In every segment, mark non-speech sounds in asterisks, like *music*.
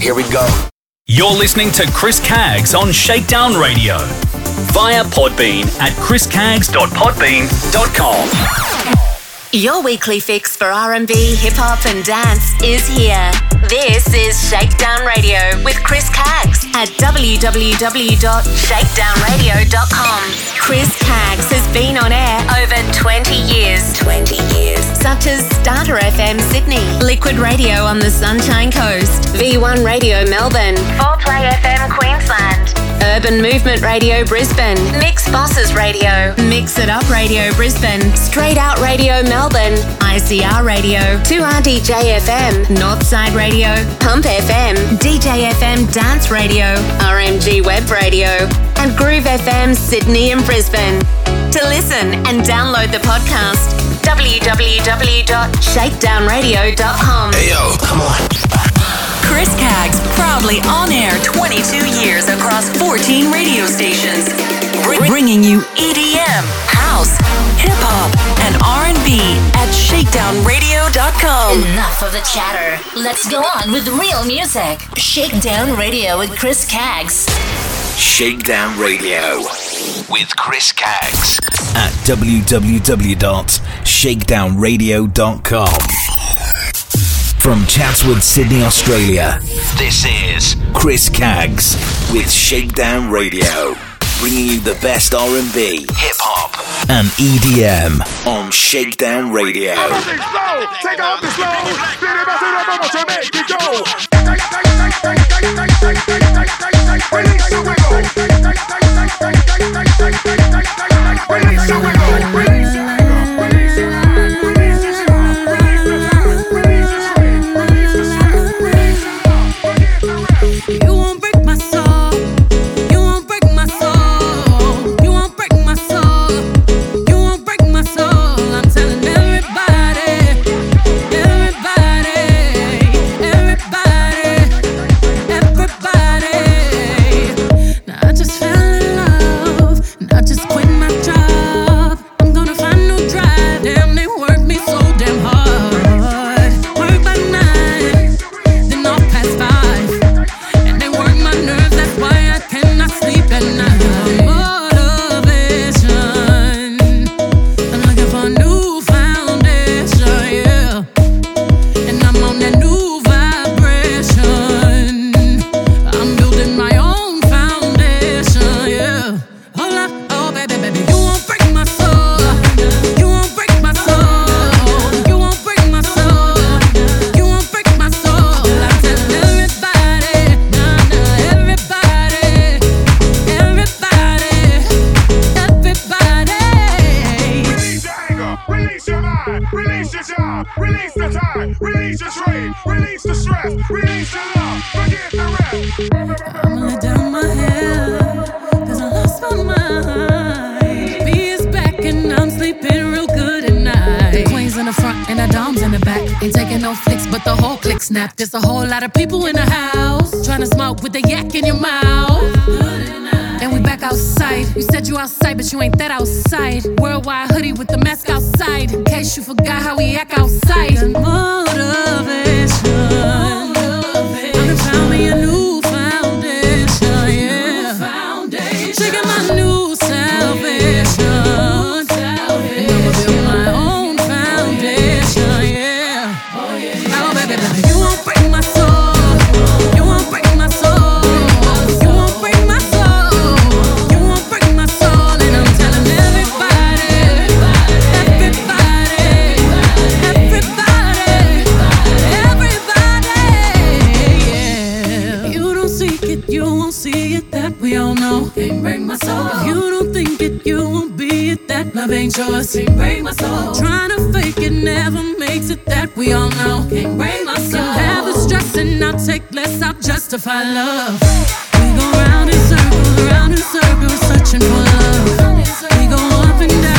Here we go. You're listening to Chris Caggs on Shakedown Radio via Podbean at chriscaggs.podbean.com. Your weekly fix for R&B, hip hop and dance is here. This is Shakedown Radio with Chris Caggs at www.shakedownradio.com. Chris Caggs has been on air over 20 years. 20 years. Such as Starter FM Sydney, Liquid Radio on the Sunshine Coast, V1 Radio Melbourne, 4Play FM Queensland, Urban Movement Radio Brisbane, Mixxbosses Radio, Mix It Up Radio Brisbane, Straight Out Radio Melbourne, ICR Radio, 2RDJ FM, Northside Radio, Pump FM, DJ FM Dance Radio, RMG Web Radio, and Groove FM Sydney and Brisbane. To listen and download the podcast, www.shakedownradio.com. Hey yo, come on. Chris Caggs, proudly on air 22 years across 14 radio stations, bringing you EDM, house, hip hop, and R&B at shakedownradio.com. Enough of the chatter. Let's go on with real music. Shakedown Radio with Chris Caggs. Shakedown Radio with Chris Caggs at www.shakedownradio.com. From Chatswood, Sydney, Australia, This is Chris Caggs with Shakedown Radio, bringing you the best R&B, hip hop. and EDM on Shakedown Radio. Take off the slow. Vamos a México. Release the wiggle. Release wiggle. Release the You seek it, you won't see it. That we all know. Can't break my soul. If you don't think it, you won't be it. That love ain't yours. Can't break my soul. Trying to fake it never makes it. That we all know. Can't break my soul. Can have the stress and I'll take less. I'll justify love. We go round in circles, round in circles, searching for love. We go up and down,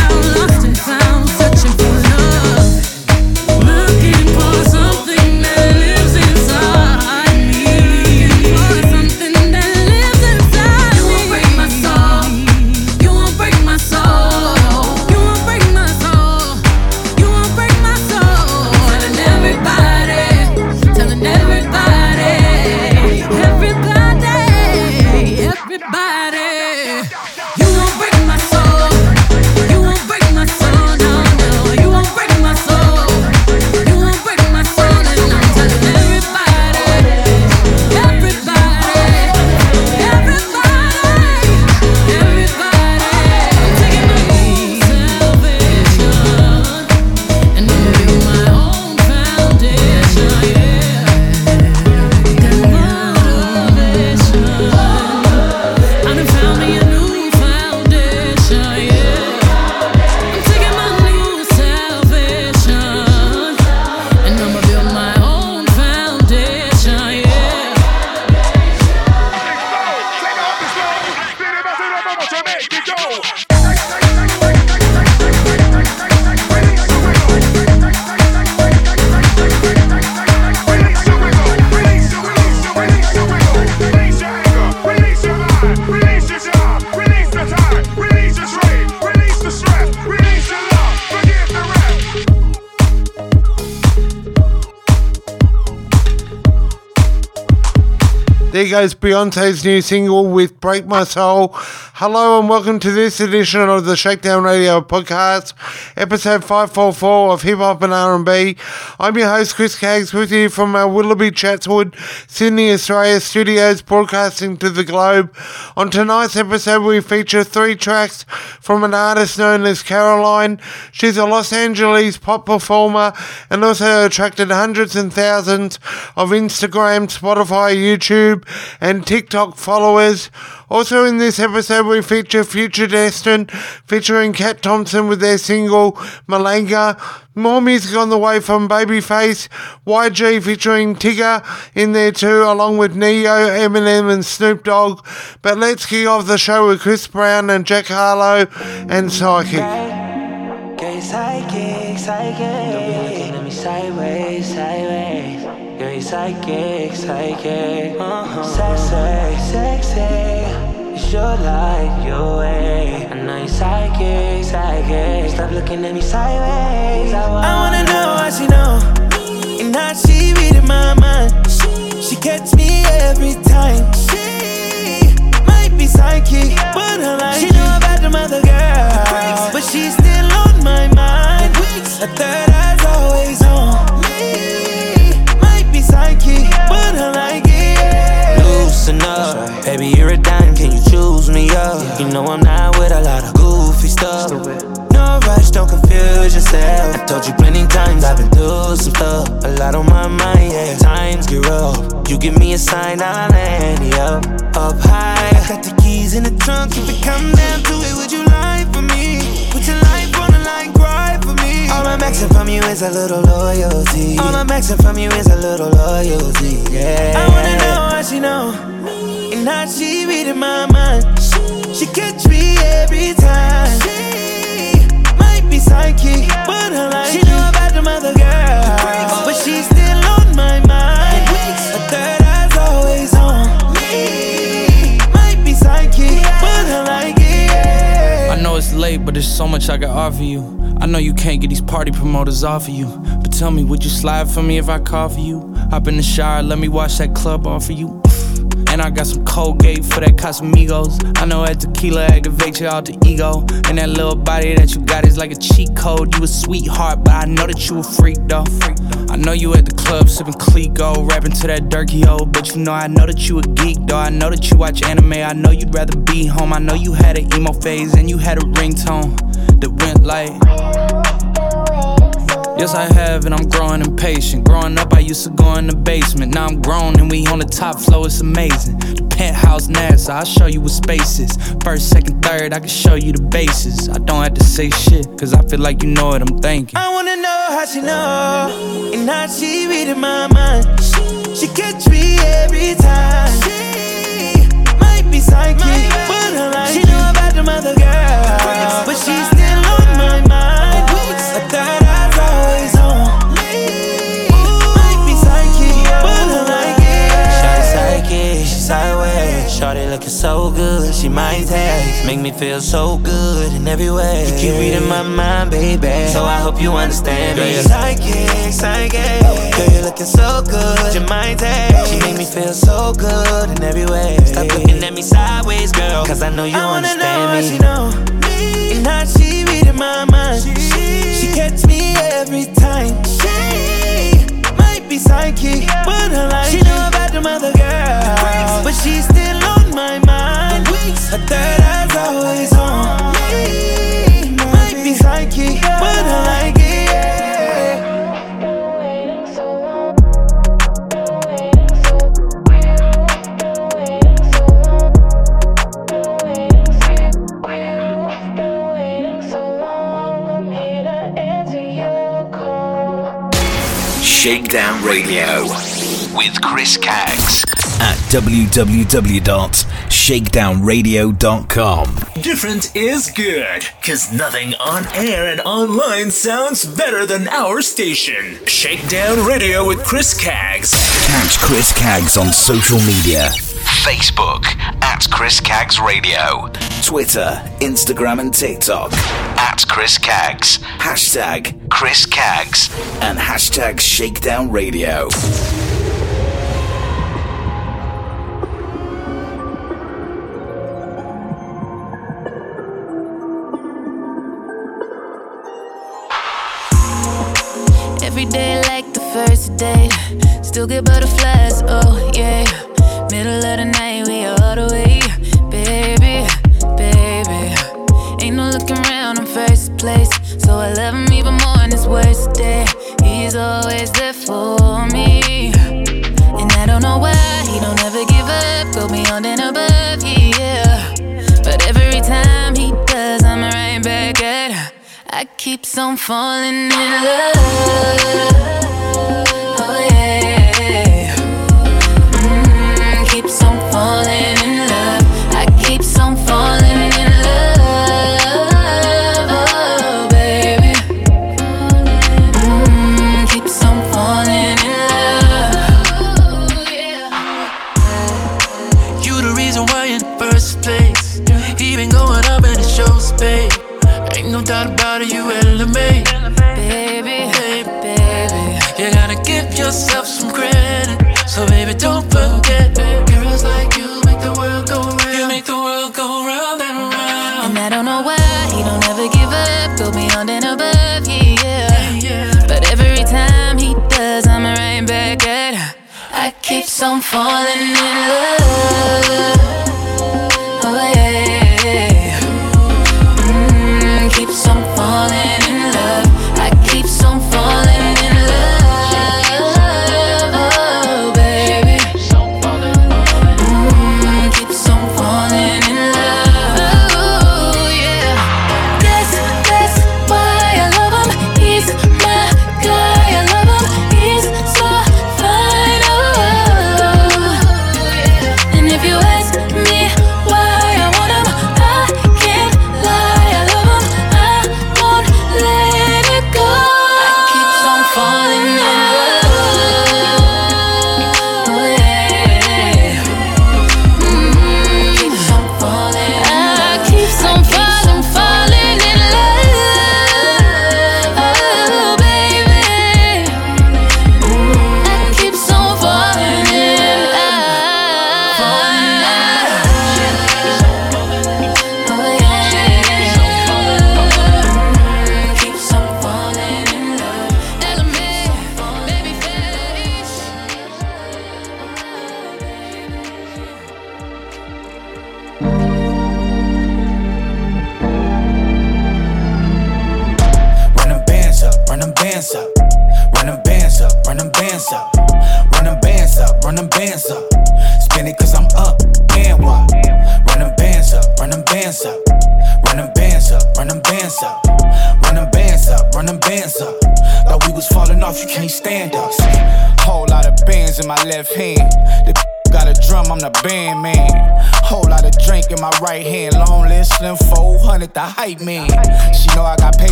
goes Beyonce's new single with Break My Soul. Hello and welcome to this edition of the Shakedown Radio podcast, episode 544 of Hip Hop and R&B. I'm your host Chris Caggs with you from our Willoughby Chatswood, Sydney, Australia studios broadcasting to the globe. On tonight's episode we feature three tracks from an artist known as Caroline. She's a Los Angeles pop performer and also attracted hundreds and thousands of Instagram, Spotify, YouTube and TikTok followers. Also in this episode we feature Future Destined featuring Cat Thompson with their single Malanga. More music on the way from Babyface, YG featuring Tyga in there too, along with Ne-Yo, Eminem and Snoop Dogg. But let's kick off the show with Chris Brown and Jack Harlow and Psychic. Psychic, psychic. Don't be sideways, sideways. Psychic, psychic. Uh-huh. Sexy, sexy. Your life, your way. I know you're psychic, psychic. Stop looking at me sideways. I, I wanna know how she know. And how she reading my mind. She catch me every time. She might be psychic, but her life. She know about the mother girl. But she's still on my mind. A third eye's always on me. Might be psychic, but I like it. Loosen up, baby, you're a dime. Can you choose me up? You know I'm not with a lot of goofy stuff. No rush, don't confuse yourself. I told you plenty times I've been through some stuff. A lot on my mind, yeah. Times get rough. You give me a sign, I'll land you up. Up high, I got the keys in the trunk. If it come down to it, would you lie for me? Put your life on the line, cry for me. All I'm asking from you is a little loyalty. All I'm asking from you is a little loyalty, yeah. I wanna know how she know, and how she reading my mind. She catch me every time. She might be psychic, but her life. She know about the mother girl, but she's still on my mind. A third eye's always on me. Might be psychic, but her like it. I know it's late, but there's so much I can offer you. I know you can't get these party promoters off of you. But tell me, would you slide for me if I call for you? Hop in the shower, let me watch that club off of you. *sighs* And I got some Colgate for that Casamigos. I know that tequila activates your alter ego. And that little body that you got is like a cheat code. You a sweetheart, but I know that you a freak though. I know you at the club sipping Clicquot, rapping to that Durkee O. But you know I know that you a geek though. I know that you watch anime. I know you'd rather be home. I know you had an emo phase and you had a ringtone that went like. Yes, I have, and I'm growing impatient. Growing up, I used to go in the basement. Now I'm grown and we on the top floor, it's amazing. The penthouse NASA, I'll show you what space is. First, second, third, I can show you the bases. I don't have to say shit, cause I feel like you know what I'm thinking. I wanna know how she know and how she reading my mind. She catch me every time. She might be psychic, but her life. She know girl, but she's still on my mind. A third Shawty looking so good, she might text. Make me feel so good in every way. You keep reading my mind, baby. So I hope you understand me. Girl, you're psychic, psychic. Girl, you're looking so good, you might text. She make me feel so good in every way. Stop looking at me sideways, girl. Cause I know you I wanna understand know me. she know And how she reading my mind. She, she catch me every time. She might be psychic, but her life. She know about the mother girl, but she's still on my mind. A third eye's always on Shakedown Radio with Chris Caggs at www.shakedownradio.com. Different is good, cause nothing on air and online sounds better than our station. Shakedown Radio with Chris Caggs. Catch Chris Caggs on social media Facebook at Chris Caggs Radio. Twitter, Instagram, and TikTok at Chris Caggs. Hashtag Chris Caggs and hashtag Shakedown Radio. Every day like the first day, still get butterflies. Oh yeah, middle of the night we all the way so I love him even more on his worst day. He's always there for me, and I don't know why he don't ever give up, go beyond and above, yeah. But every time he does, I'm right back at. I keeps on falling in love. I keeps on falling in love.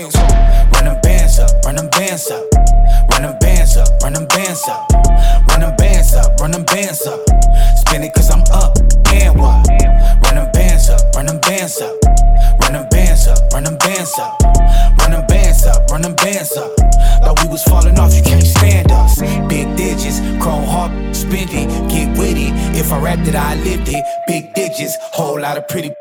Wanna. Run them bands up, run them bands up. Run them bands up, run them bands up. Run them bands up, run them bands up. Spin it cause I'm up, and what? Run them bands up, run them bands up. Run them bands up, run them bands up. Run them bands up, run them bands up. Thought we was falling off, you can't stand us. Big digits, chrome heart, spend it, get with it. If I rapped it, I lived it. Big digits, whole lot of pretty.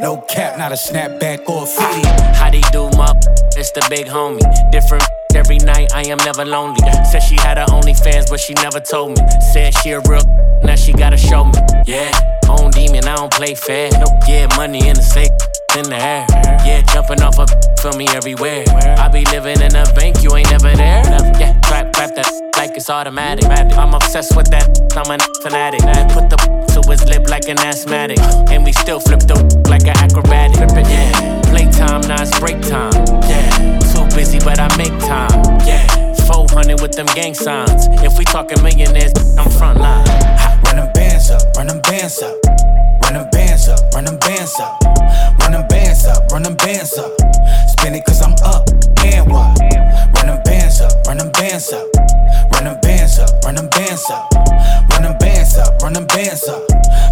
No cap, not a snapback or a fitty. How they do, my? *laughs* It's the big homie. Different *laughs* every night, I am never lonely. Said she had her OnlyFans, but she never told me. Said she a real, *laughs* now she gotta show me. Yeah, own demon, I don't play fair. Nope, yeah, money in the safe. In the air, yeah, jumping off a feel me everywhere. I be living in a bank, you ain't never there. Yeah, clap, clap that like it's automatic. I'm obsessed with that, I'm a fanatic. Put the to his lip like an asthmatic, and we still flip the like an acrobatic. Yeah, playtime, now it's break time. Yeah, too busy, but I make time. Yeah, 400 with them gang signs. If we talking millionaires, I'm front line. Run them bands up, run them bands up. Run them bands up, run them bands up. Run them bands up, run them bands up. Spin it cause I'm up, and what? Run them bands up, run them bands up. Run them bands up, run them bands up. Run them bands up, run them bands up.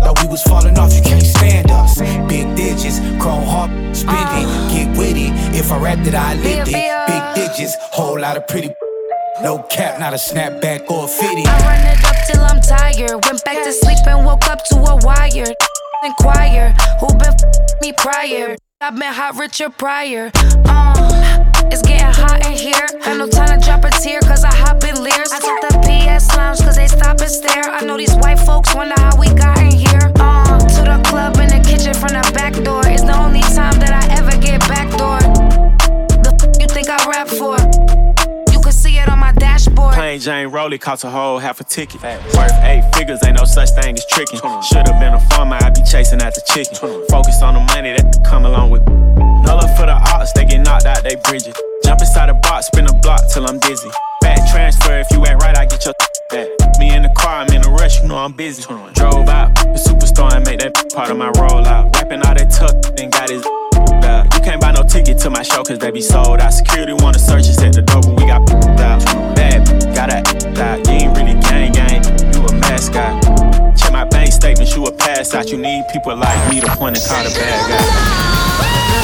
Thought we was falling off, you can't stand us. Big digits, chrome heart, spinning, ah. get witty. If I rapped it, I lived it. Big digits, whole lot of pretty. *laughs* No cap, not a snapback or a fitty. I run it up till I'm tired. Went back to sleep and woke up to a wired inquire. Who been me prior? I've been hot Richard Pryor. Uh, it's getting hot in here. Got no time to drop a tear, cause I hop in Lears. I took the PS lounge, cause they stop and stare. I know these white folks wonder how we got in here. Uh, to the club in the kitchen from the back door. It's the only time that I ever get backdoor. The Plain Jane Rolly cost a whole half a ticket. Worth eight figures, ain't no such thing as tricking. Should've been a farmer, I be chasing after chicken. Focus on the money that come along with. No love for the ops, they get knocked out, they bridges. Jump inside a box, spin a block till I'm dizzy. Back transfer, if you ain't right, I get your back. Me in the car, I'm in a rush, you know I'm busy. Drove out, the superstar and make that part of my rollout. Rapping all that tuck, then got his can't buy no ticket to my show, cause they be sold out. Security wanna search us at the door, but we got out. Bad, got that out. You ain't really gang gang, you a mascot. Check my bank statements, you a pass out. You need people like me to point and call the bad guy.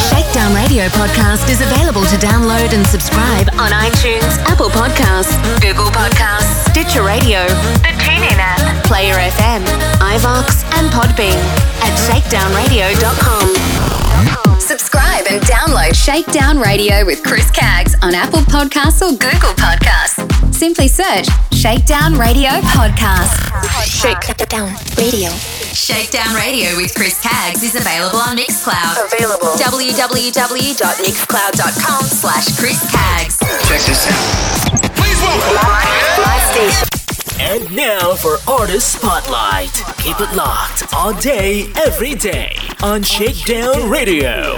Shakedown Radio podcast is available to download and subscribe on iTunes, Apple Podcasts, Google Podcasts, Stitcher Radio, the TuneIn app, Player FM, iVox, and Podbean at shakedownradio.com. Subscribe and download Shakedown Radio with Chris Caggs on Apple Podcasts or Google Podcasts. Simply search Shakedown Radio Podcast. Shakedown Radio. Shakedown Radio with Chris Caggs is available on Mixcloud. Available. www.mixcloud.com slash Chris Caggs. Check this out. Please welcome. Live station. And now for Artist Spotlight. Keep it locked all day, every day on Shakedown Radio.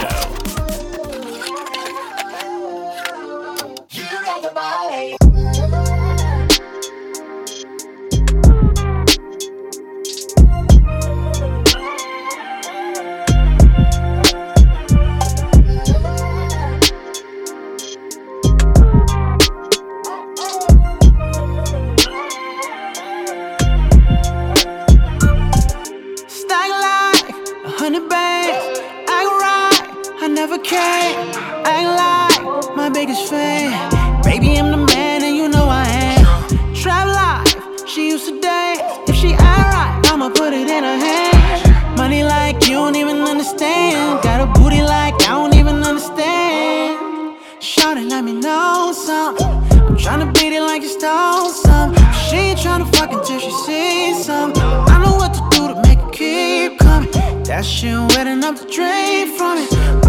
That shit wet enough to drink from it.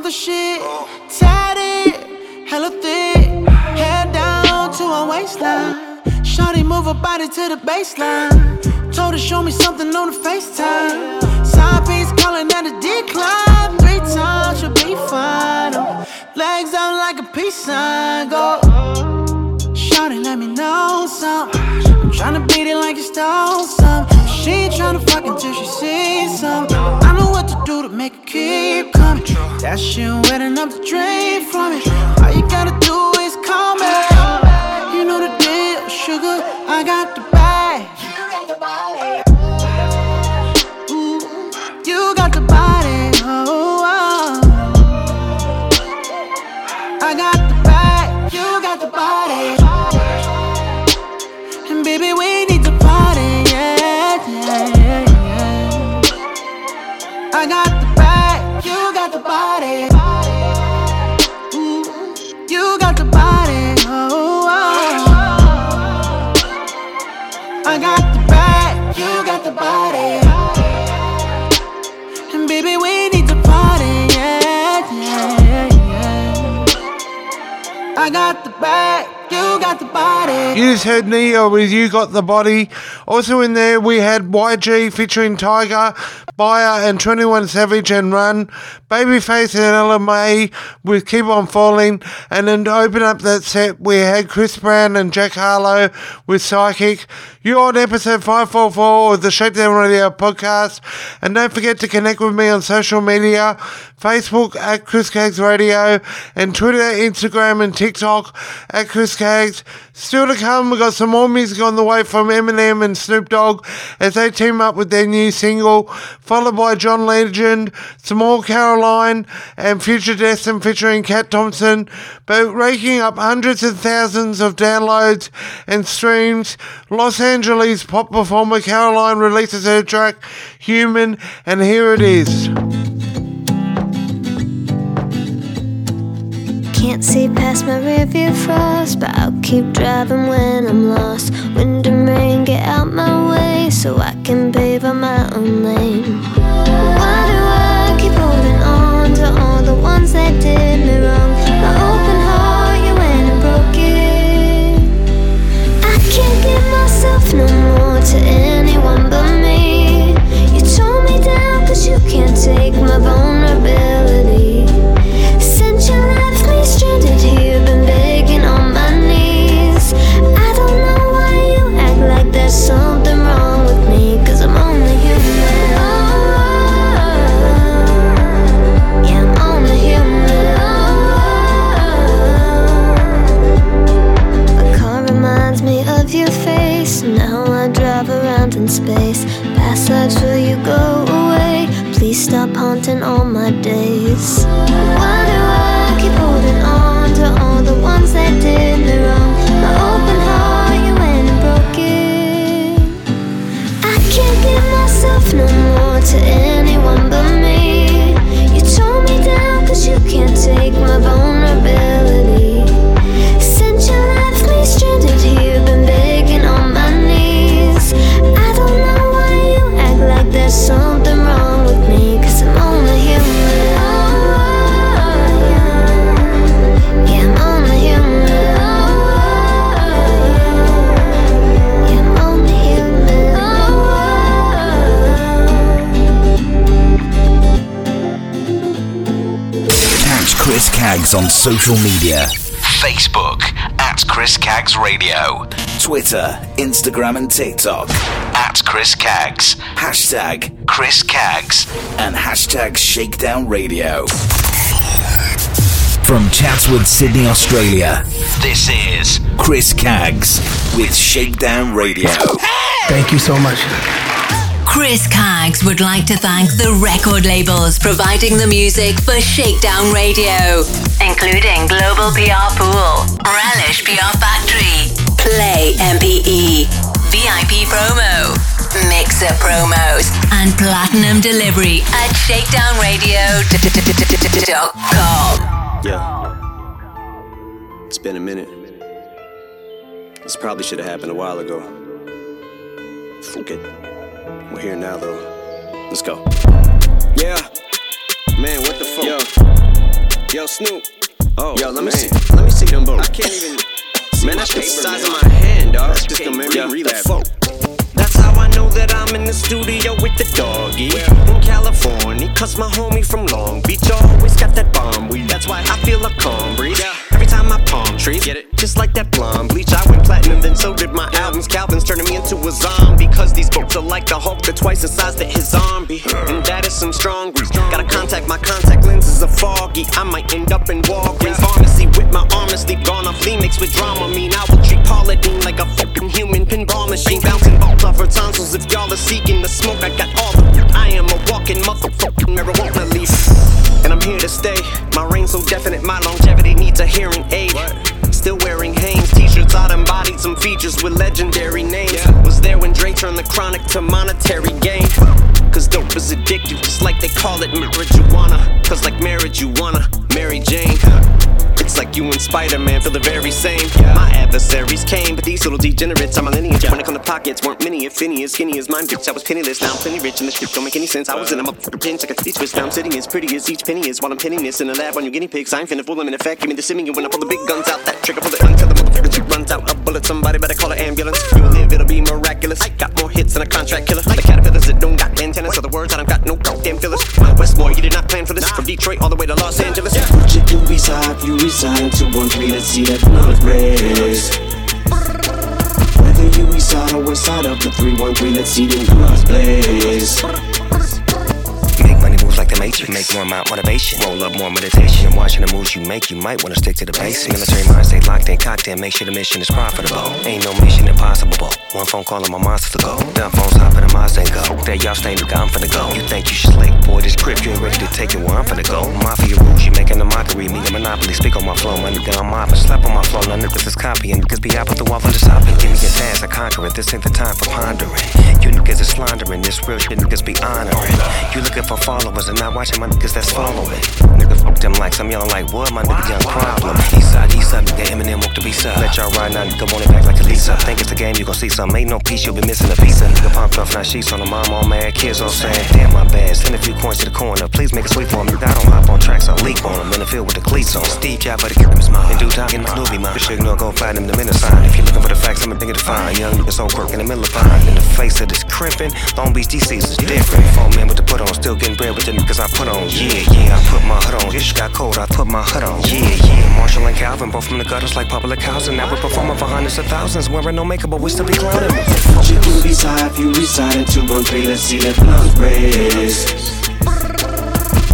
Other shit. Tatted, hella thick. Head down to her waistline. Shawty move her body to the baseline. Told her show me something on the FaceTime. Side piece calling at a decline. Three times she'll be fine. Legs out like a peace sign. Go. Shawty, let me know something. I'm tryna beat it like you stole some. She ain't tryna fuck until she sees some. I know what do to make it keep coming. That shit wet enough to drink from it. All you gotta do is call me. You know the deal, sugar. I got the bag, you got the body. You just heard Ne-Yo with You Got the Body. Also in there, we had YG featuring Tyga, Buyer, and 21 Savage and Run. Babyface and Ella Mai with Keep On Falling. And then to open up that set, we had Chris Brown and Jack Harlow with Psychic. You're on episode 544 of the Shakedown Radio podcast. And don't forget to connect with me on social media Facebook at Chris Caggs Radio, and Twitter, Instagram, and TikTok at Chris Caggs. Still to come, we've got some more music on the way from Eminem and Snoop Dogg as they team up with their new single, followed by John Legend, some more Caroline, and Future Destin featuring Cat Thompson, but raking up hundreds of thousands of downloads and streams. Los Angeles pop performer Caroline releases her track Human, and here it is. Can't see past my rearview frost, but I'll keep driving when I'm lost. Wind and rain, get out my way so I can pave my own lane. Why do I keep holding on to all the ones that did me wrong? My open take my vulnerability. Space. Past lives, will you go away? Please stop haunting all my days. Why do I social media Facebook at Chris Caggs Radio, Twitter, Instagram, and TikTok at Chris Caggs, hashtag Chris Caggs, and hashtag Shakedown Radio. From Chatswood, Sydney, Australia, this is Chris Caggs with Shakedown Radio. Thank you so much. Chris Caggs would like to thank the record labels providing the music for Shakedown Radio, including Global PR Pool, Relish PR Factory, Play MPE, VIP Promo, Mixer Promos, and Platinum Delivery at ShakedownRadio.com. Yeah. It's been a minute. This probably should have happened a while ago. Fuck it. Here now, though. Let's go. Yeah. Man, what the fuck? Yo. Yo, Snoop. Oh, yo, let me see. Let me see them both. I can't even. man, that's the size of my hand, dog. That's just gonna make me relapse. That's how I know that I'm in the studio with the doggy in California. Cause my homie from Long Beach always got that bomb weed. That's why I feel a calm breeze. Every I palm trees, get it? Just like that blonde bleach. I went platinum, then so did my albums. Calvin's turning me into a zombie. Cause these folks are like the Hulk, they're twice the size that his zombie. And that is some strong grease. Gotta contact my contact lenses are foggy. I might end up in Walgreens pharmacy with my honesty gone off mixed with drama. Mean I will treat Paula Deen like a fucking human pinball machine. These little degenerates are my lineage. When it come to pockets, weren't many, if any, as skinny as mine. Bitch, I was penniless, now I'm plenty rich, and this shit don't make any sense. I was in a motherfucking pinch like a feet twist. Now I'm sitting as pretty as each penny is while I'm pinning this in the lab on your guinea pigs. I ain't finna fool them in effect. Give me the simming when I pull the big guns out. That trigger pull it until the motherfucking chick runs out. A bullet, somebody better call an ambulance. You live, it'll be miraculous. I got more hits than a contract killer. The caterpillars that don't got antennas, so the words I don't got no goddamn fillers. My Westmore, you did not plan for this. From Detroit all the way to Los Angeles. Would you do reside? You resign to one three. Let's see that blood race. You reside or west side of the 313, let's see them guns blaze. The Matrix. Make more amount motivation. Roll up more meditation. And watching the moves you make, you might wanna stick to the basics. Military mind stay locked in, cocked in. Make sure the mission is profitable. Ain't no mission impossible. One phone call and my monster to go. Dumb phones hop in the Mazda and go. That y'all stay nigga, I'm finna go. You think you slick, boy? This grip, you ain't ready to take it where I'm finna go. Mafia rules, you making a mockery. Me a monopoly. Speak on my flow, my nigga, I'm mopping. Slap on my flow, now niggas is copying. Niggas be out with the wall for the shopping. Give me a task, I conquer it. This ain't the time for pondering. You niggas is slandering. This real shit niggas be honoring. You looking for followers and not watching my niggas that's following. Nigga fuck them like I'm yelling like what? My nigga young problem. East side, east side, nigga Eminem walk the beast up. Let y'all ride now, nigga want it back like a Lisa. Think it's a game, you gon' see some. Ain't no piece, you'll be missing a piece. Nigga pumped up, now sheets on the mom, all mad. Kids all sad. Damn my bad, send a few coins to the corner. Please make a sweep for me. I don't hop on tracks, I leap on them in the field with the cleats on. Steve Jobs, but the game is mine. In due time, get my Snoopy mine. Shit, no, go find him the minute sign. If you're looking for the facts, I'm a thing to find. Young nigga so quirk in the middle of fine. In the face of this crimping, Long Beach DC's is different. Four men with the put on, still getting bread with the I put on. Yeah, yeah, I put my hood on. This got cold, I put my hood on. Yeah, yeah. Marshall and Calvin, both from the gutters like public housing. Now we're performing for hundreds of thousands, wearing no makeup, but we still be clowning. Do reside? If you reside in 213, let's see that blood race.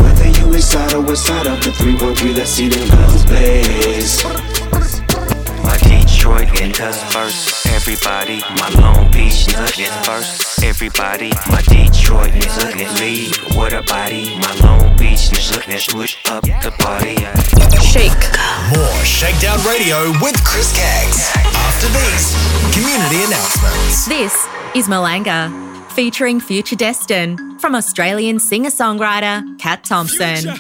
Whether you inside or west side of the 313, let's see them guns blaze. My Detroit niggas first. Everybody, my Long Beach niggas first. Everybody, my Detroit niggas lead What a body. My Long Beach niggas push up the party. Shake. More Shakedown Radio with Chris Caggs. After these community announcements. This is Malanga, featuring Future Destin from Australian singer songwriter Kat Thompson.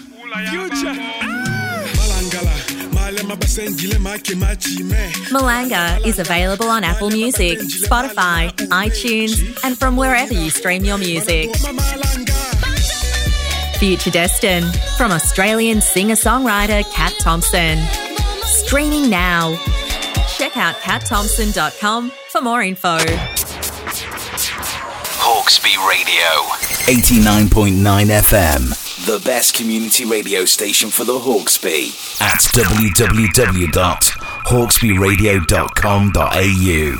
Malanga is available on Apple Music, Spotify, iTunes, and from wherever you stream your music. Future Destin from Australian singer songwriter Kat Thompson. Streaming now. Check out catthompson.com for more info. Hawkesbury Radio. 89.9 FM. The best community radio station for the Hawkesbury. At www.hawksbyradio.com.au.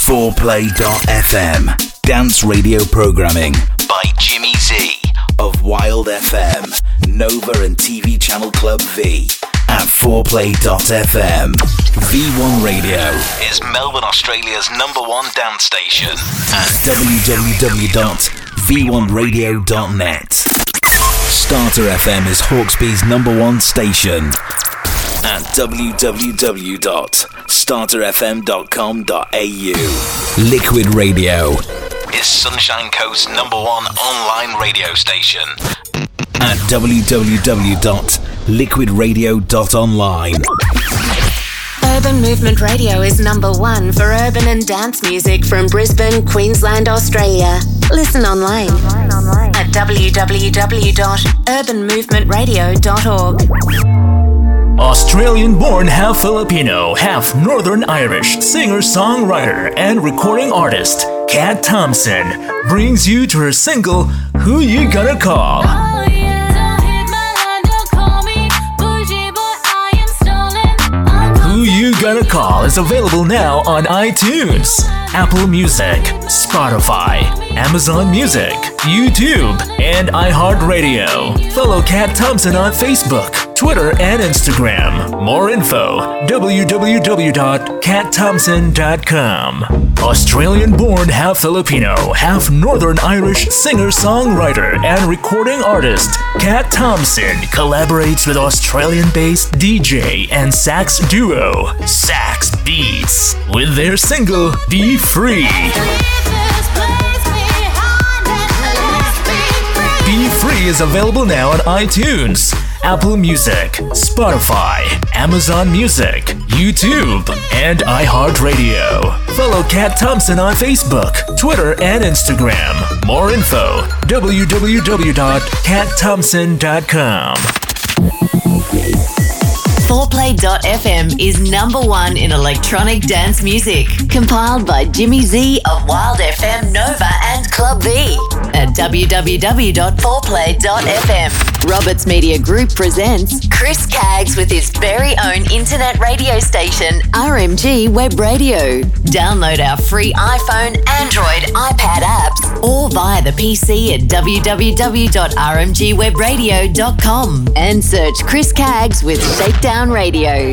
Foreplay.fm. Dance radio programming by Jimmy Z of Wild FM, Nova and TV Channel Club V. At foreplay.fm. V1 Radio is Melbourne, Australia's number one dance station. At www.v1radio.net. Starter FM is Hawkesbury's number one station. At www.starterfm.com.au. Liquid Radio is Sunshine Coast's number one online radio station. At www.liquidradio.online. Urban Movement Radio is number one for urban and dance music from Brisbane, Queensland, Australia. Listen online at www.urbanmovementradio.org. Australian born, half Filipino, half Northern Irish singer songwriter and recording artist, Kat Thompson, brings you to her single, Who You Gonna Call? Who You Gonna Call is available now on iTunes, Apple Music, Spotify, Amazon Music, YouTube, and iHeartRadio. Follow Kat Thompson on Facebook, Twitter, and Instagram. More info www.katthompson.com. Australian born, half Filipino, half Northern Irish singer songwriter and recording artist, Kat Thompson collaborates with Australian based DJ and sax duo, Sax Beats, with their single Be Free. is available now on iTunes, Apple Music, Spotify, Amazon Music, YouTube, and iHeartRadio. Follow Kat Thompson on Facebook, Twitter, and Instagram. More info www.katthompson.com. 4play.fm is number one in electronic dance music, compiled by Jimmy Z of Wild FM Nova and Club V at www.4play.fm. Roberts Media Group presents Chris Caggs with his very own internet radio station, RMG Web Radio. Download our free iPhone, Android, iPad apps, or via the PC at www.rmgwebradio.com and search Chris Caggs with Shakedown Radio.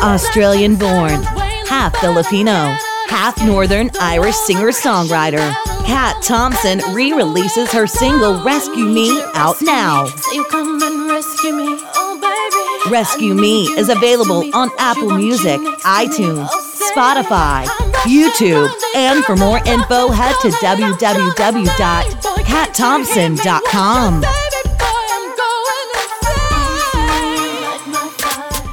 Australian born, half Filipino, half Northern Irish singer songwriter. Kat Thompson re releases her single Rescue Me out now. You come and rescue me, oh. Rescue Me is available on Apple Music, iTunes, Spotify, YouTube, and for more info, head to www.katthompson.com.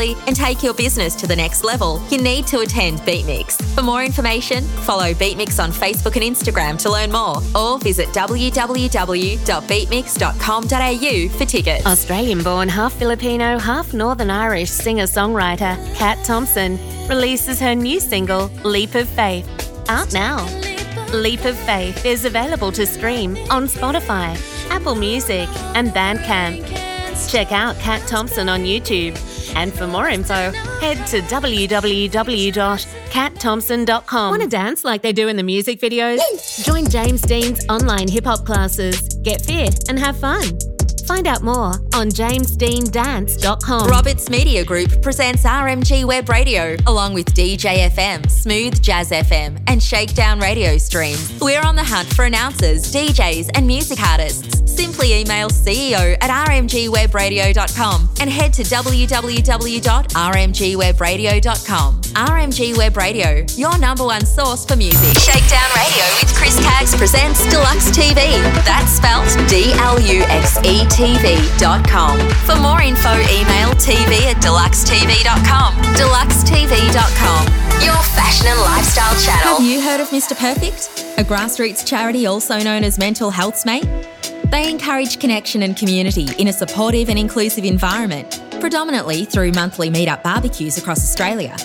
and take your business to the next level, you need to attend Beatmix. For more information, follow Beatmix on Facebook and Instagram to learn more, or visit www.beatmix.com.au for tickets. Australian born, half Filipino, half Northern Irish singer songwriter Kat Thompson releases her new single, Leap of Faith, out now. Leap of Faith is available to stream on Spotify, Apple Music, and Bandcamp. Check out Kat Thompson on YouTube. And for more info, head to www.katthompson.com. Want to dance like they do in the music videos? Join James Dean's online hip hop classes. Get fit and have fun. Find out more on jamesdeandance.com. Roberts Media Group presents RMG Web Radio along with DJ FM, Smooth Jazz FM, and Shakedown Radio streams. We're on the hunt for announcers, DJs, and music artists. Simply email CEO at rmgwebradio.com and head to www.rmgwebradio.com. RMG Web Radio, your number one source for music. Shakedown Radio with Chris Caggs presents Deluxe TV. That's spelled D L U X E TV.com. For more info, email tv at deluxetv.com. Deluxetv.com. Your fashion and lifestyle channel. Have you heard of Mr. Perfect? A grassroots charity also known as Mental Health's Mate? They encourage connection and community in a supportive and inclusive environment, predominantly through monthly meetup barbecues across Australia.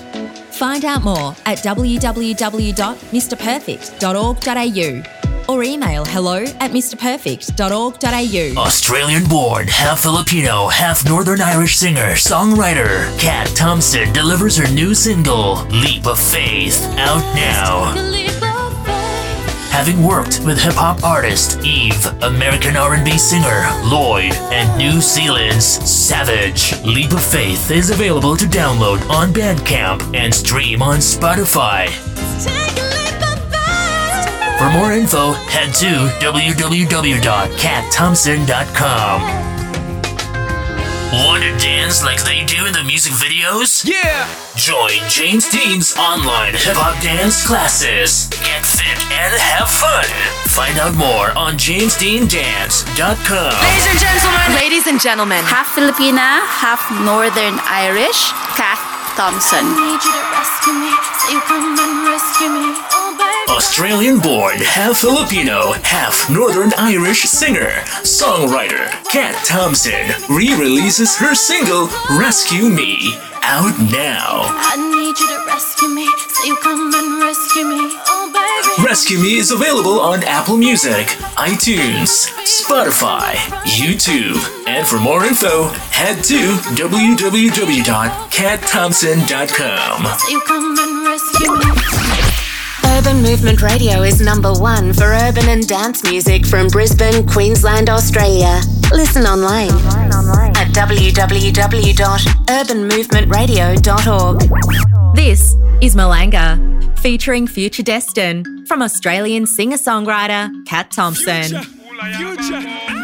Find out more at www.mrperfect.org.au or email hello at mrperfect.org.au. Australian born, half Filipino, half Northern Irish singer, songwriter, Kat Thompson delivers her new single, Leap of Faith, out now. Having worked with hip hop artist Eve, American R&B singer Lloyd, and New Zealand's Savage, Leap of Faith is available to download on Bandcamp and stream on Spotify. For more info, head to www.katthompson.com. Want to dance like they do in the music videos? Yeah! Join James Dean's online hip hop dance classes. Get fit and have fun. Find out more on jamesdeandance.com. Ladies and gentlemen, ladies and gentlemen, half Filipina, half Northern Irish, Kat Thompson. Australian born, half Filipino, half Northern Irish singer, songwriter, Kat Thompson re releases her single, Rescue Me, out now. I need you to rescue me, so you come and rescue me, oh baby. Rescue Me is available on Apple Music, iTunes, Spotify, YouTube, and for more info, head to www.katthompson.com. So you come and rescue me. Urban Movement Radio is number one for urban and dance music from Brisbane, Queensland, Australia. Listen online, online, online. at www.urbanmovementradio.org. This is Malanga, featuring Future Destin from Australian singer songwriter Kat Thompson. Future. Future.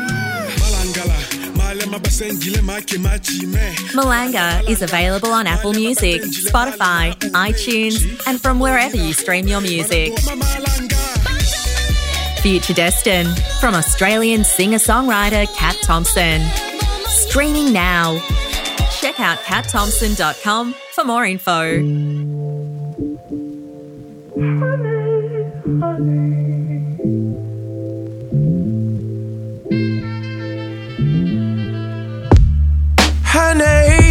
Malanga is available on Apple Music, Spotify, iTunes, and from wherever you stream your music. Future Destin from Australian singer songwriter Kat Thompson. Streaming now. Check out katthompson.com for more info. Honey, honey. her name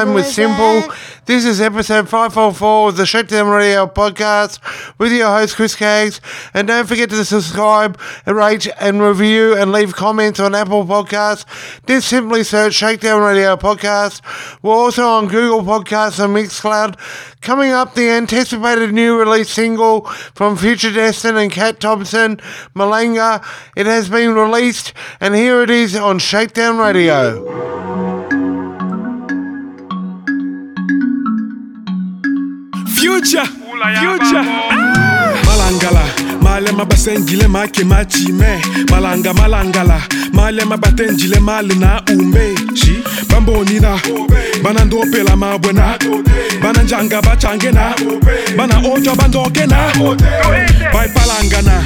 Caroline with Simple. This is episode 544 of the Shakedown Radio podcast with your host Chris Caggs. And don't forget to subscribe, rate and review and leave comments on Apple Podcasts. Just simply search Shakedown Radio podcast. We're also on Google Podcasts and Mixcloud. Coming up, the anticipated new release single from Future Destin and Kat Thompson, Malanga. It has been released and here it is on Shakedown Radio. future future. ah! malangala malema basengile make machime. Malanga malangala malema batenjile male na ume bambonina banandopela mabwe na bananjanga bachange na banaotywa bandoke na baipalangana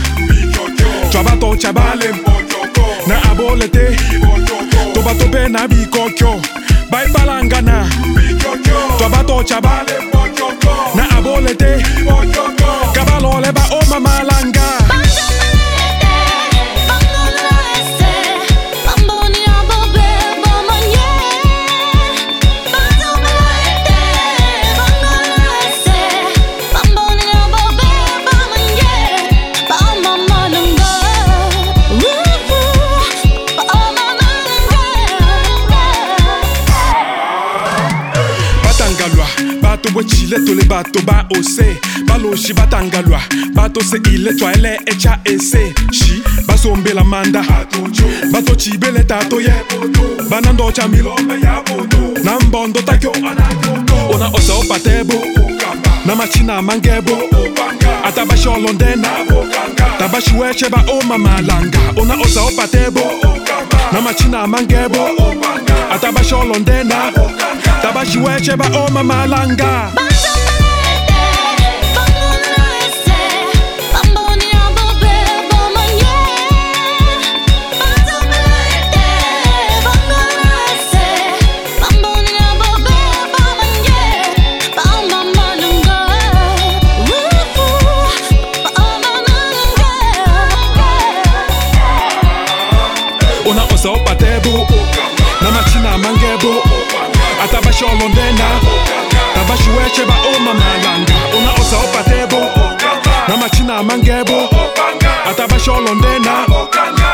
twa batotya bale na abole te to batope na bikokyo. Baipalangana twa batotya bale na abolete kabalole eh ba oma oh, malanga tobotshile toleba toba ose baloshi batangalwa batoseile twale echa ese. Shi basombela manda. Batotshibele tato ye. Bana ndotsha milo na mbondo takyo ona osa opatebo namachina mangebo. Atabashi olondena tabashi wecheba omamalanga una osa opatebo. Namachina mangebo. Atabashi olondena tabashi wecheba omamalanga Banzo! na mangebo atabasholo ndena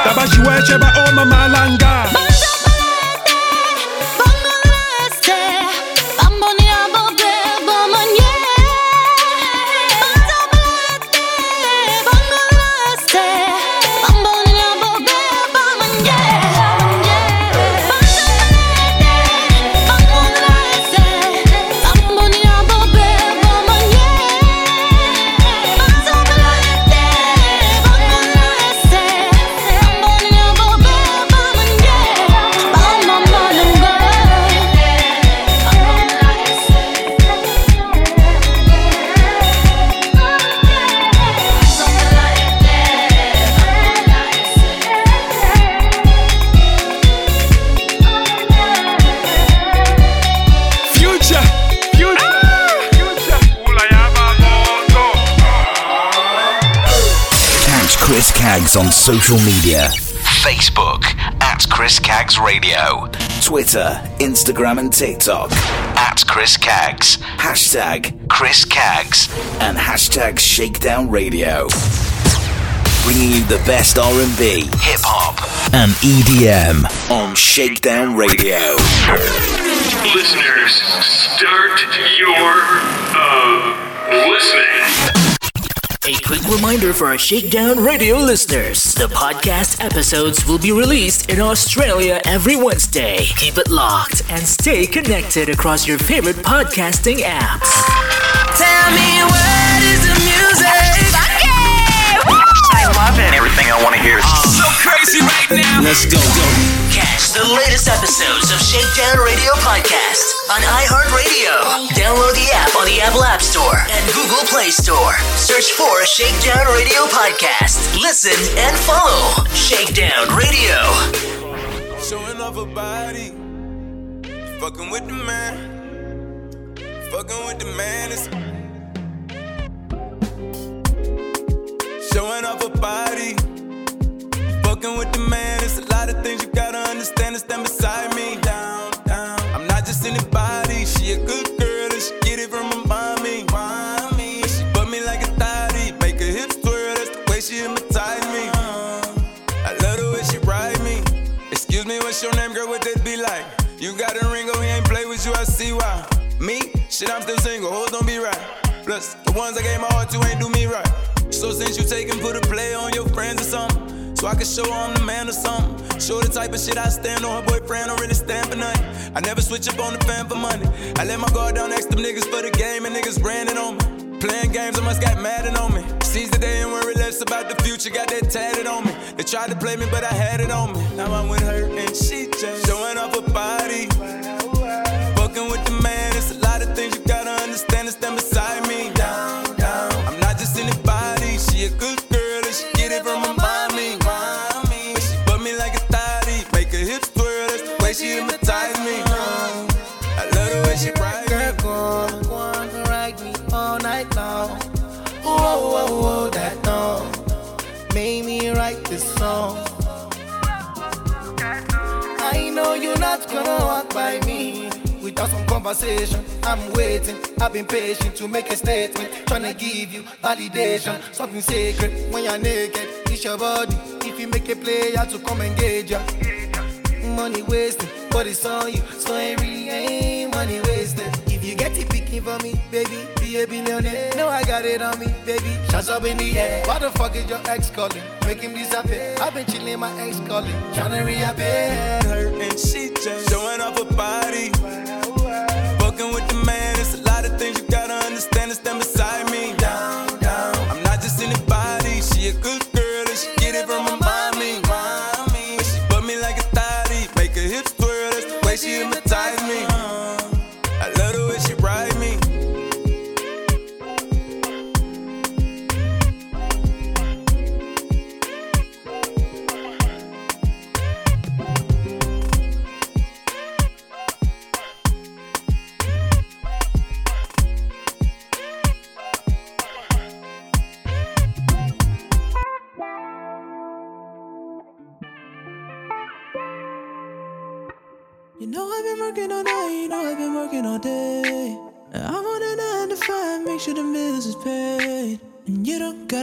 tabajiwece baoma malanga. Bata! Chris Caggs on social media. Facebook at Chris Caggs Radio. Twitter, Instagram, and TikTok at Chris Caggs. Hashtag Chris Caggs and hashtag Shakedown Radio. Bringing you the best R&B, hip hop, and EDM on Shakedown Radio. Listeners, start your uh, listening. A quick reminder for our Shakedown Radio listeners the podcast episodes will be released in Australia every Wednesday. Keep it locked and stay connected across your favorite podcasting apps. Tell me what is the music? I love it. Everything I want to hear is uh. so crazy right now. Let's go, go. Catch the latest episodes of Shakedown Radio Podcast on iHeartRadio. Download the app on the Apple App Store and Google Play Store. Search for Shakedown Radio Podcast. Listen and follow Shakedown Radio. Showing off her body. Fucking with the man. Fucking with the man. It's Showing off her body. Fucking with the man. It's a lot of things you gotta understand to stand beside me. Down, down. I'm not just anybody. She a good girl and she get it from her mommy. mommy. She put me like a thotty, make her hips twirl. That's the way she hypnotize me. I love the way she ride me. Excuse me, what's your name, girl? What that be like? You got a ring, oh, he ain't play with you, I see why. Me? Shit, I'm still single, hoes don't be right. Plus, the ones I gave my heart to ain't do me right. So since you take and put a play on your friends or something, so I can show I'm the man or something. Show the type of shit I stand on. Her boyfriend don't really stand for nothing. I never switch up on the fan for money. I let my guard down next to them niggas for the game, and niggas branding on me. Playing games, I must got mad on me. Seize the day and worry less about the future. Got that tatted on me. They tried to play me, but I had it on me. Now I'm with her and she just showing off her body. Fucking with the conversation. I'm waiting, I've been patient to make a statement. Tryna give you validation, something sacred. When you're naked, it's your body. If you make a play, I to come engage ya. Money wasted, but it's on you, so it really ain't money wasted. If you get it picking for me, baby, be a billionaire. No, I got it on me, baby. Shots up in the air. What the fuck is your ex calling? Make him disappear. I've been chilling, my ex calling, tryna reappear. her and she just showing off her body. Fucking with the man, it's a lot of things you gotta understand and stand beside me.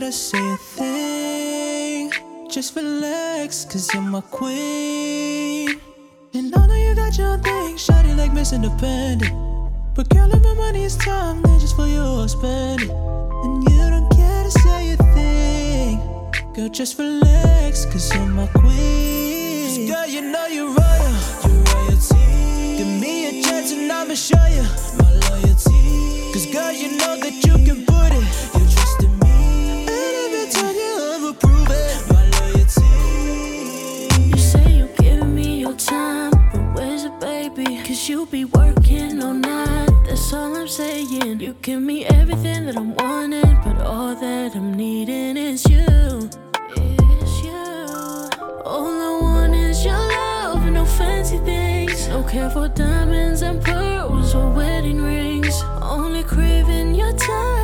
Gotta say a thing, just relax, cause you're my queen. And I know you got your thing, shawty like Miss Independent. But girl, if my money is time, then just for you I'll spend it. And you don't care to say a thing, girl, just relax, cause you're my queen. 'Cause girl, you know you're royal, you're royalty. Give me a chance and I'ma show you my loyalty. Cause girl, you know that you can be working all night, that's all I'm saying. You give me everything that I'm wanting, but all that I'm needing is you. Is you. All I want is your love, no fancy things. No care for diamonds and pearls or wedding rings. Only craving your touch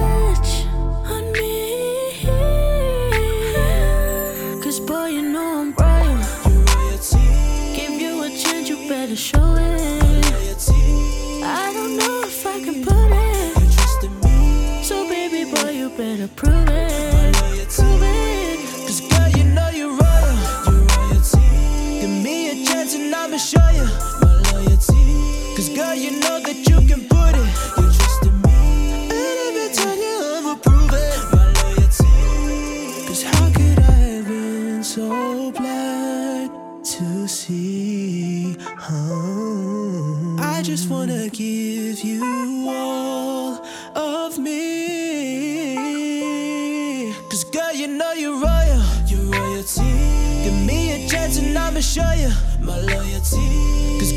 better prove it.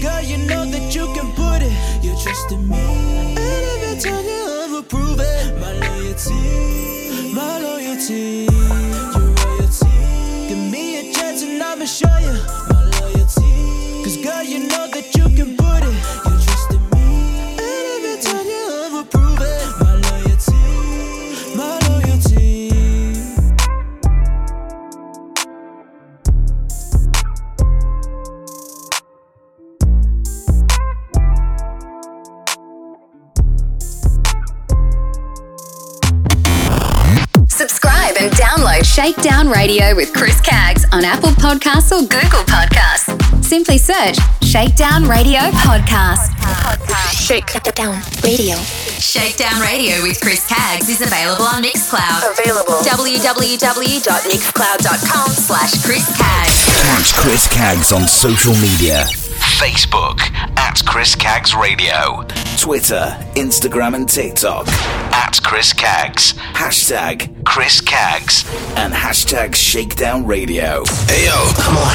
Girl, you know that you can put it, you trust in me. And every time you ever prove it, my loyalty, my loyalty. Your royalty. Give me a chance and I'ma show you my loyalty. Cause girl, you know that Shakedown Radio with Chris Caggs on Apple Podcasts or Google Podcasts. Simply search Shakedown Radio Podcast. Shakedown Radio. Shakedown Radio with Chris Caggs is available on Mixcloud. Available. www.mixcloud.com slash Chris Caggs. Catch Chris Caggs on social media. Facebook at Chris Caggs Radio. Twitter, Instagram, and TikTok at Chris Caggs. Hashtag Chris Caggs and hashtag Shakedown Radio. Hey yo, come on.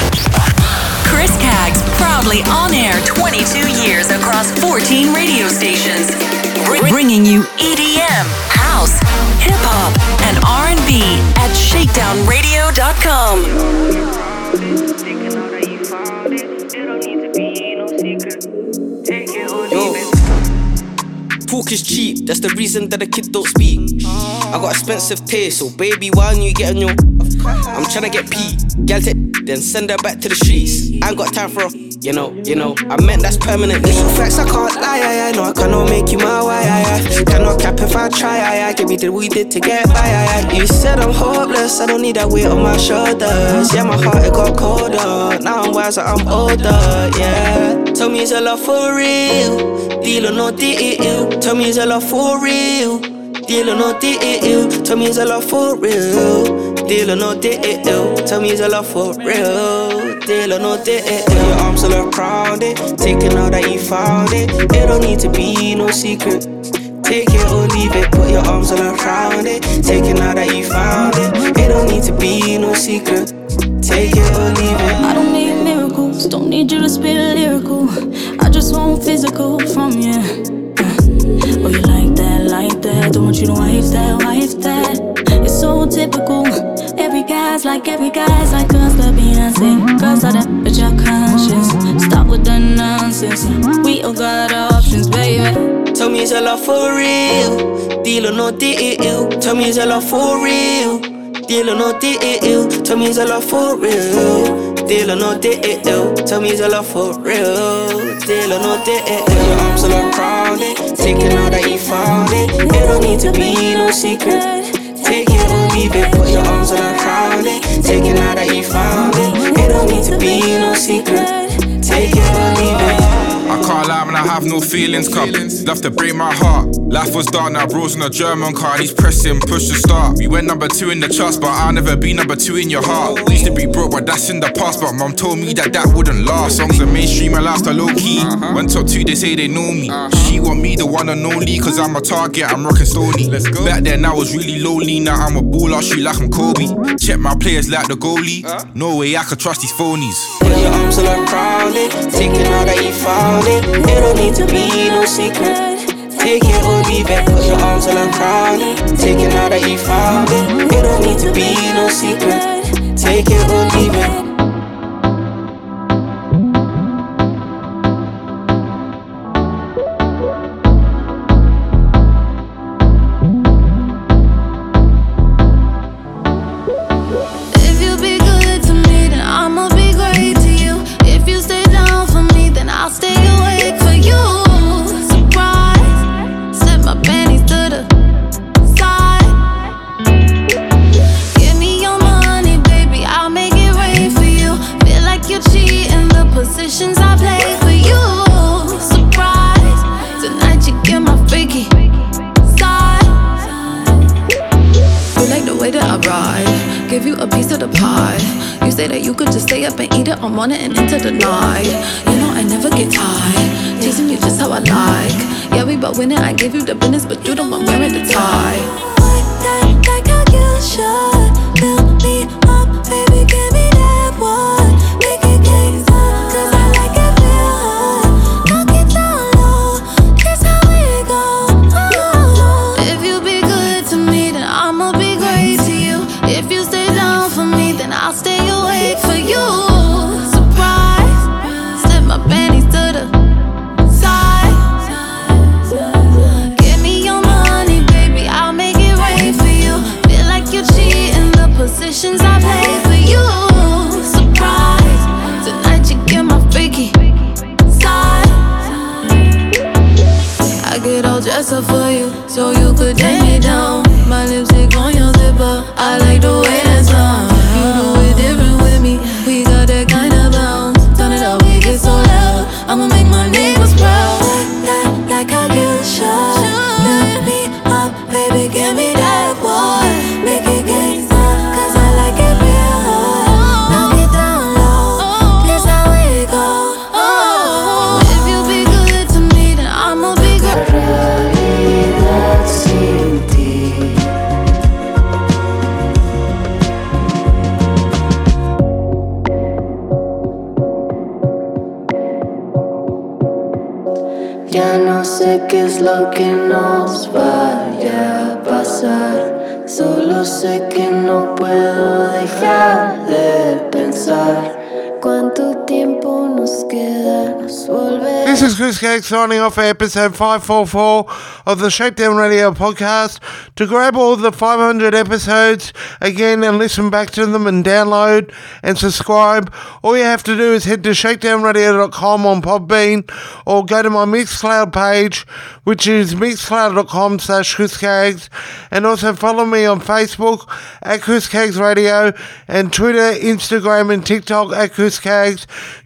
Chris Caggs, proudly on air 22 years across 14 radio stations, br- bringing you EDM, house, hip hop, and R&B at shakedownradio.com. Talk is cheap, that's the reason that a kid don't speak. I got expensive taste, so baby, why don't you get on your. I'm tryna get P, gal take, then send her back to the streets. I ain't got time for a. You know, you know, I meant that's permanent. Little facts, I can't lie, I, I know I cannot make you my wife. I, I. Cannot cap if I try, I, I. Give me the we did to get by, I, I. You said I'm hopeless, I don't need that weight on my shoulders. Yeah, my heart it got colder. Now I'm wiser, I'm older, yeah. Tell me, is a love for real? Deal or no deal? Tell me, is a love for real? Deal or no deal? Tell me, is a love for real? Deal or no deal? Tell me, is a love for real? Deal or no deal? Your arms around it, taking all that you found it. It don't need to be no secret. Take it or leave it, put your arms all around it. Taking all that you found it. It don't need to be no secret. Take it or leave it. I don't need miracles, don't need you to spit lyrical. I just want physical from you. Uh, Oh, you like like that. Don't want you to wife that, wife that. It's so typical. Every guy's like every guy's like us, the Beyonce. Girls are that, but you're conscious. Stop with the nonsense. We all got options, baby. Tell me, is a love for real? Deal or no deal? Tell me, is a love for real? Deal or no deal? Tell me, is a love for real? Deal or no deal? Tell me, is a love for real? Deal or no deal? Your arms all around it, taking all that you found it. It don't need to be no secret. Take it or leave it, put your arms all around it, taking all that you found it. It don't need to be no secret. Take it or leave it. I can't lie when I have no feelings, cup. Love to break my heart. Life was dark, now bro's in a German car. He's pressing, push to start. We went number two in the charts, but I'll never be number two in your heart. Used to be broke, but that's in the past. But mom told me that that wouldn't last. Songs are mainstream, my a low key. Uh-huh. Went top two, they say they know me. Uh-huh. She want me, the one and only, cause I'm a target, I'm rocking Stoney. Back then I was really lonely, now I'm a baller, shoot like I'm Kobe. Check my players like the goalie. Uh-huh. No way I could trust these phonies. Put your arms all around it, taking all that you found it. It don't need to be no secret. Take it or leave it, put your arms around it, taking all that you found it. It don't need to be no secret. Take it or leave it. Signing off for episode 544 of the Shakedown Radio podcast. To grab all the 500 episodes again and listen back to them and download and subscribe, all you have to do is head to shakedownradio.com on Podbean or go to my Mixcloud page, which is mixcloud.com slash chriscaggs. And also follow me on Facebook at Chris Radio and Twitter, Instagram, and TikTok at Chris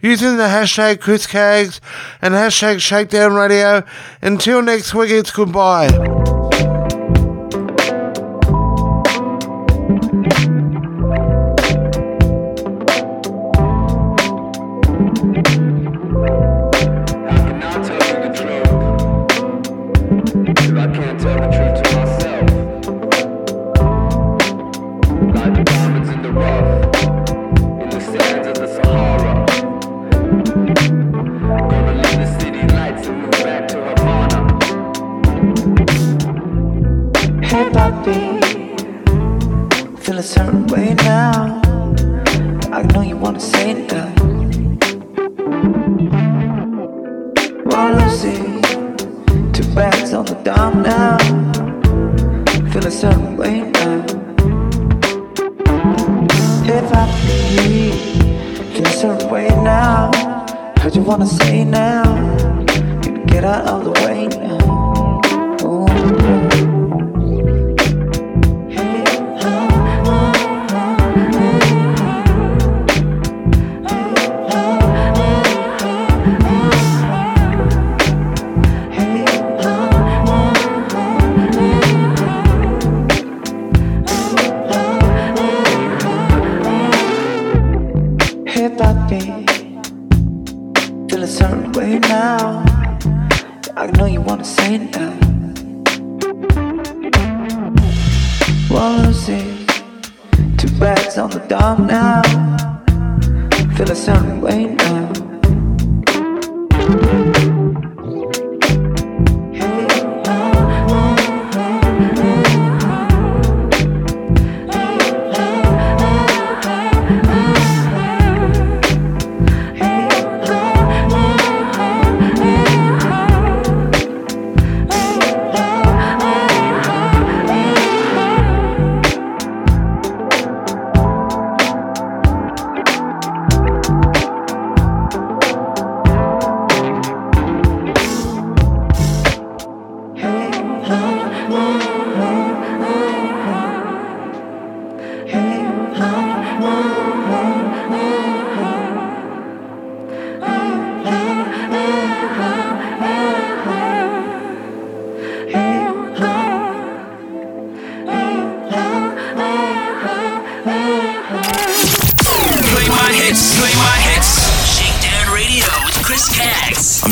using the hashtag Chris and hashtag Shakedown Radio. Until next week, it's goodbye.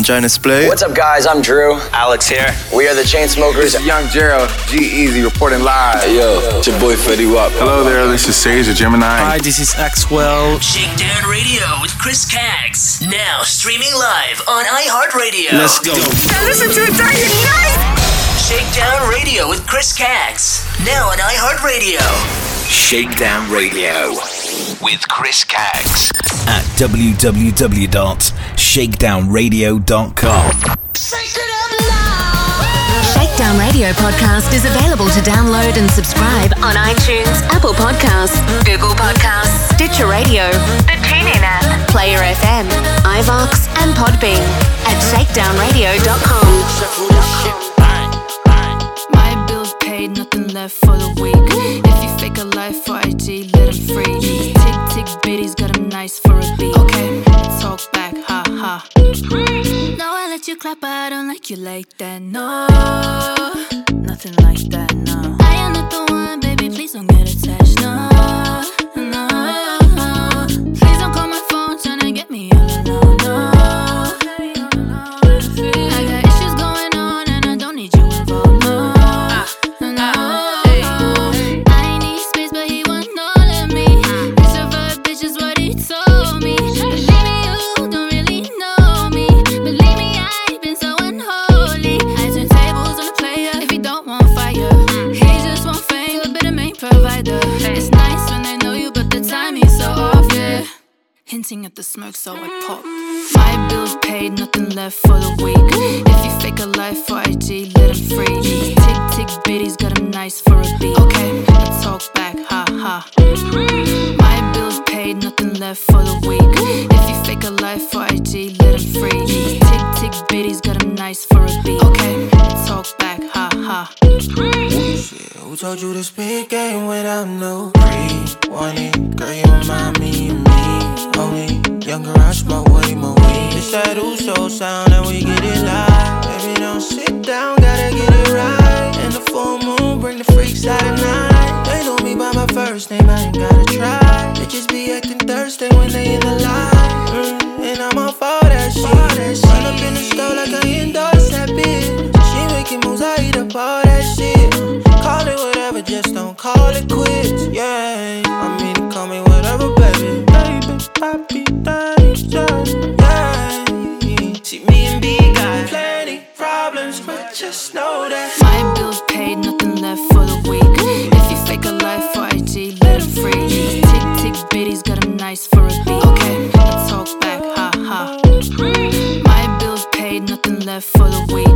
Jonas Blue. What's up, guys? I'm Drew. Alex here. We are the Chainsmokers. Young Gerald, G-Eazy reporting live. Hey, yo, it's your boy Fetty Wap. Hello there, this is Sage the Gemini. Hi, this is Axwell. Shakedown Radio with Chris Caggs. Now streaming live on iHeartRadio. Let's go. Now listen to it day and night. Shakedown Radio with Chris Caggs. Now on iHeartRadio. Shakedown Radio with Chris Caggs at www.shakedownradio.com. Shakedown Radio podcast is available to download and subscribe on iTunes, Apple Podcasts, Google Podcasts, Stitcher Radio, the TuneIn app, Player FM, iVoox, and Podbean at shakedownradio.com. My bills paid, nothing left for the week. If you fake a life for IG, let him free. Tick tick bitties got him nice for a beat. Okay, talk No, I let you clap, but I don't like you like that. No, nothing like that. No, I am not the one, baby. Please don't get attached. No. The smoke, so I pop. My bills paid, nothing left for the week. If you fake a life for IG, let him free. Tick tick bitties got him nice for a beat. Okay, talk back, ha ha. My paid, nothing left for the week. If you fake a life for IG, let him free. Tick tick bitties got him nice for a beat. Okay, talk back, ha ha. Shit, Who told you to speak game without no pre warning? Girl, you remind me of me. Only younger, I smoke way more weed. It's that Uso sound and we get it live. Baby, don't sit down, gotta get it right. Full moon bring the freaks out at night. They know me by my first name, I ain't gotta try. Bitches be acting thirsty when they in the line. Mm, and I'm all that shit. Run up in the store like I endorse that bitch. She making moves, I eat up all that shit. Call it whatever, just don't call it quits. Yeah, I mean, just know that. My bills paid, nothing left for the week. If you fake a life for IG, let him free. Tick tick bitties got him nice for a beat. Okay, I talk back, ha ha. My bills paid, nothing left for the week.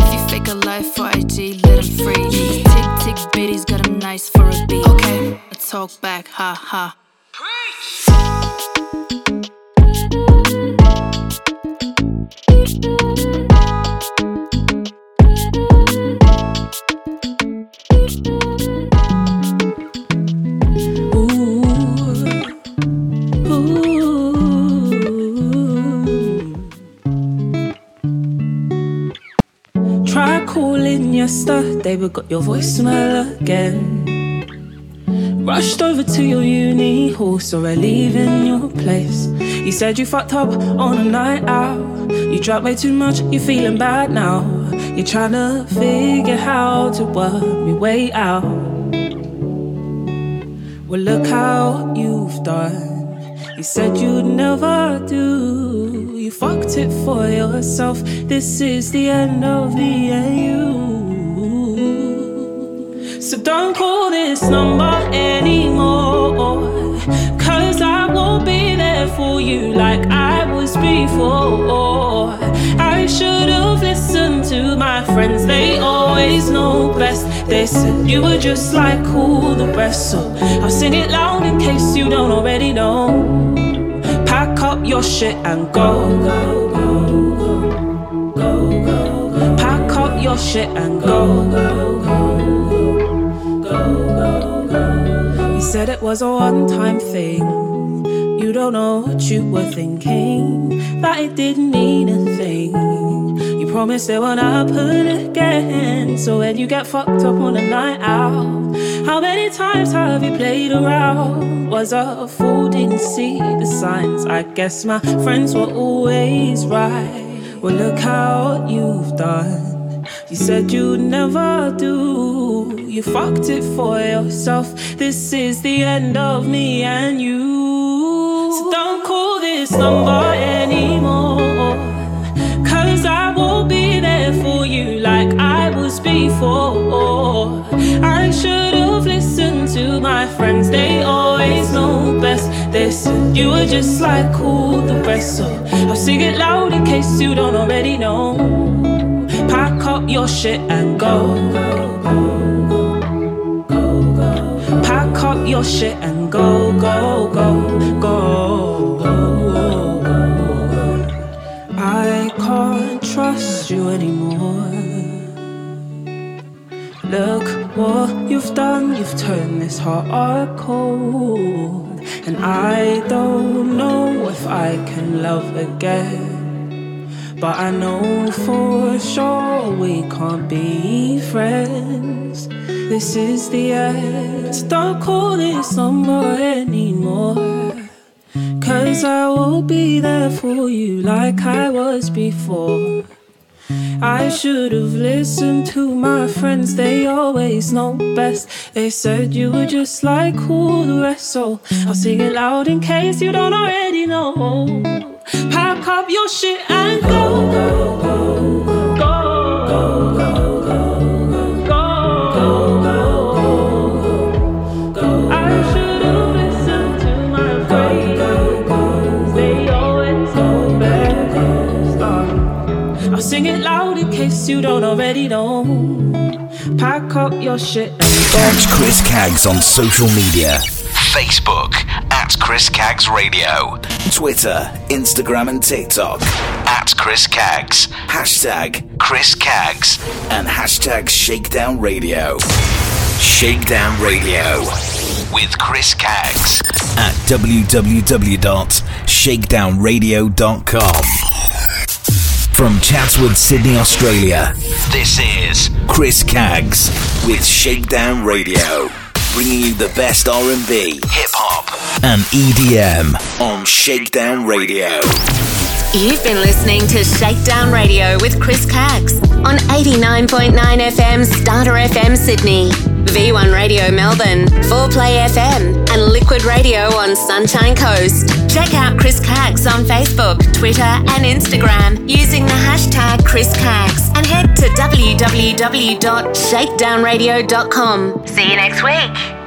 If you fake a life for IG, let him free. Tick tick bitties got him nice for a beat. Okay, I talk back, ha ha. Try calling yesterday, but got your voicemail again. Rushed over to your uni hall, saw her leaving your place. You said you fucked up on a night out. You drank way too much, you're feeling bad now. You're trying to figure how to work me way out. Well, look how you've done. You said you'd never do. You fucked it for yourself. This is the end of the. You. So don't call this number anymore. Cause I won't be there for you like I was before. I should have listened to my friends, they always know best. They said you were just like all the rest. So I'll sing it loud in case you don't already know. Your shit and go. go, go, go, go, go. Pack up your shit and go. go, go, go, go. Go, go. You said it was a one time thing. You don't know what you were thinking. That it didn't mean a thing. You promised it won't happen again. So when you get fucked up on a night out, how many times have you played around? Was a fool, didn't see the signs. I guess my friends were always right. Well, look how you've done. You said you'd never do. You fucked it for yourself. This is the end of me and you. So don't call this number before. I should have listened to my friends, they always know best. They said you were just like all the rest. So I'll sing it loud in case you don't already know. Pack up your shit and go. Pack up your shit and go, go, go, go. I can't trust you anymore. Look what you've done, you've turned this heart cold. And I don't know if I can love again. But I know for sure we can't be friends. This is the end. Don't call this number anymore. Cause I will be there for you like I was before. I should have listened to my friends, they always know best. They said you were just like all the rest, so I'll sing it loud in case you don't already know. Pack up your shit and go, go, go, case you don't already know. Pack up your shit and go. Catch Chris Caggs on social media Facebook at Chris Caggs Radio, Twitter, Instagram, and TikTok at Chris Caggs, hashtag Chris Caggs, and hashtag Shakedown Radio. Shakedown Radio with Chris Caggs at www.shakedownradio.com. From Chatswood, Sydney, Australia, this is Chris Caggs with Shakedown Radio, bringing you the best R&B, hip hop, and EDM on Shakedown Radio. You've been listening to Shakedown Radio with Chris Caggs on 89.9 FM Starter FM Sydney, V1 Radio Melbourne, 4Play FM, and Liquid Radio on Sunshine Coast. Check out Chris Caggs on Facebook, Twitter, and Instagram using the hashtag Chris Caggs and head to www.shakedownradio.com. See you next week.